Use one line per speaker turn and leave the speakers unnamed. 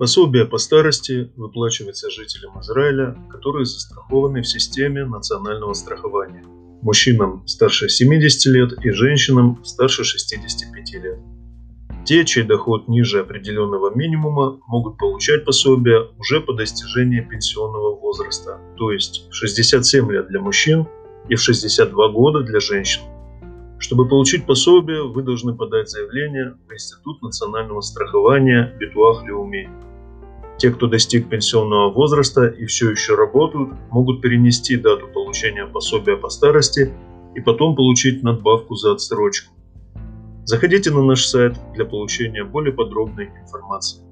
Пособие по старости выплачивается жителям Израиля, которые застрахованы в системе национального страхования. Мужчинам старше 70 лет и женщинам старше 65 лет. Те, чей доход ниже определенного минимума, могут получать пособие уже по достижении пенсионного возраста, то есть в 67 лет для мужчин и в 62 года для женщин. Чтобы получить пособие, вы должны подать заявление в Институт национального страхования Битуах Леуми. Те, кто достиг пенсионного возраста и все еще работают, могут перенести дату получения пособия по старости и потом получить надбавку за отсрочку. Заходите на наш сайт для получения более подробной информации.